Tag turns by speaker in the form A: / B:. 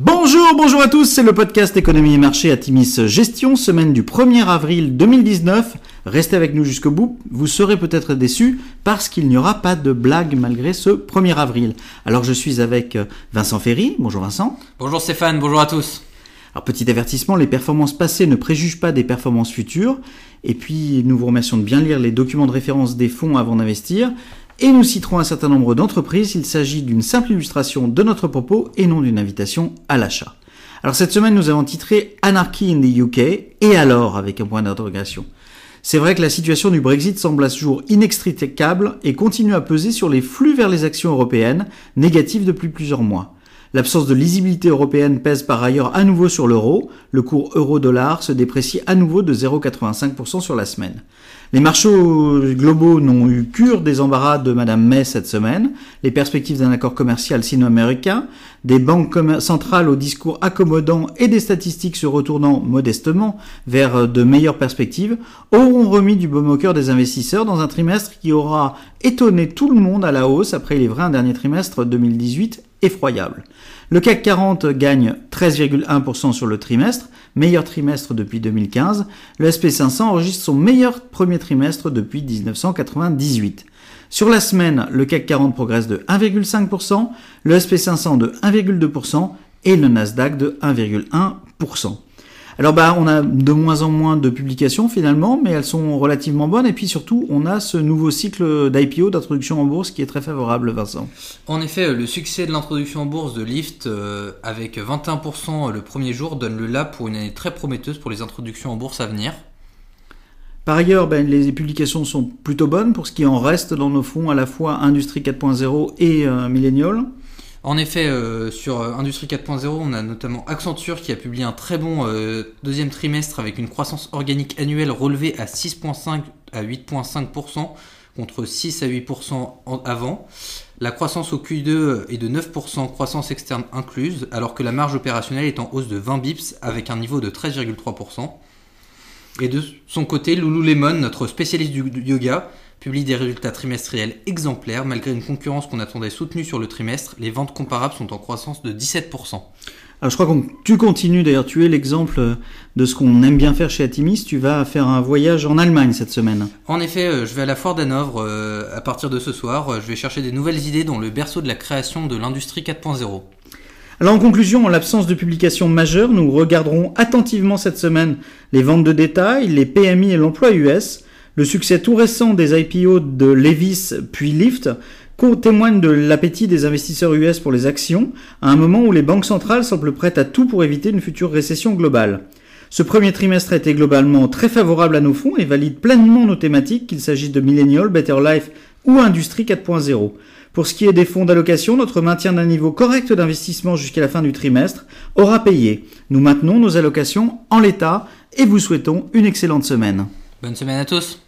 A: Bonjour, bonjour à tous, c'est le podcast Économie et Marché à Timis Gestion, semaine du 1er avril 2019. Restez avec nous jusqu'au bout, vous serez peut-être déçus parce qu'il n'y aura pas de blague malgré ce 1er avril. Alors je suis avec Vincent Ferry, bonjour Vincent.
B: Bonjour Stéphane, bonjour à tous.
A: Alors petit avertissement, les performances passées ne préjugent pas des performances futures. Et puis nous vous remercions de bien lire les documents de référence des fonds avant d'investir. Et nous citerons un certain nombre d'entreprises. Il s'agit d'une simple illustration de notre propos et non d'une invitation à l'achat. Alors cette semaine, nous avons titré Anarchy in the UK et alors avec un point d'interrogation. C'est vrai que la situation du Brexit semble à ce jour inextricable et continue à peser sur les flux vers les actions européennes, négatives depuis plusieurs mois. L'absence de lisibilité européenne pèse par ailleurs à nouveau sur l'euro. Le cours euro-dollar se déprécie à nouveau de 0,85% sur la semaine. Les marchés globaux n'ont eu cure des embarras de Madame May cette semaine, les perspectives d'un accord commercial sino-américain, des banques centrales au discours accommodant et des statistiques se retournant modestement vers de meilleures perspectives auront remis du baume au cœur des investisseurs dans un trimestre qui aura étonné tout le monde à la hausse après les vrais un dernier trimestre 2018 effroyable. Le CAC 40 gagne 13,1% sur le trimestre, meilleur trimestre depuis 2015. Le SP500 enregistre son meilleur premier trimestre depuis 1998. Sur la semaine, le CAC 40 progresse de 1,5%, le SP500 de 1,2% et le Nasdaq de 1,1%. Alors bah on a de moins en moins de publications finalement, mais elles sont relativement bonnes et puis surtout on a ce nouveau cycle d'IPO d'introduction en bourse qui est très favorable Vincent.
B: En effet, le succès de l'introduction en bourse de Lyft euh, avec 21% le premier jour donne le là pour une année très prometteuse pour les introductions en bourse à venir.
A: Par ailleurs, ben, les publications sont plutôt bonnes pour ce qui en reste dans nos fonds à la fois Industrie 4.0 et euh, Millennial.
B: En effet, euh, sur euh, Industrie 4.0, on a notamment Accenture qui a publié un très bon euh, deuxième trimestre avec une croissance organique annuelle relevée à 6,5 à 8,5% contre 6 à 8% avant. La croissance au Q2 est de 9%, croissance externe incluse, alors que la marge opérationnelle est en hausse de 20 bips avec un niveau de 13,3%. Et de son côté, Lululemon, notre spécialiste du yoga, publie des résultats trimestriels exemplaires. Malgré une concurrence qu'on attendait soutenue sur le trimestre, les ventes comparables sont en croissance de 17%.
A: Alors je crois que tu continues d'ailleurs, tu es l'exemple de ce qu'on aime bien faire chez Atimis. Tu vas faire un voyage en Allemagne cette semaine.
B: En effet, euh, je vais à la Foire d'Hanovre euh, à partir de ce soir. Euh, je vais chercher des nouvelles idées dans le berceau de la création de l'industrie 4.0.
A: Alors en conclusion, en l'absence de publications majeures, nous regarderons attentivement cette semaine les ventes de détail, les PMI et l'emploi US. Le succès tout récent des IPO de Levis puis Lyft témoigne de l'appétit des investisseurs US pour les actions, à un moment où les banques centrales semblent prêtes à tout pour éviter une future récession globale. Ce premier trimestre a été globalement très favorable à nos fonds et valide pleinement nos thématiques, qu'il s'agisse de Millennial, Better Life ou Industrie 4.0. Pour ce qui est des fonds d'allocation, notre maintien d'un niveau correct d'investissement jusqu'à la fin du trimestre aura payé. Nous maintenons nos allocations en l'état et vous souhaitons une excellente semaine.
B: Bonne semaine à tous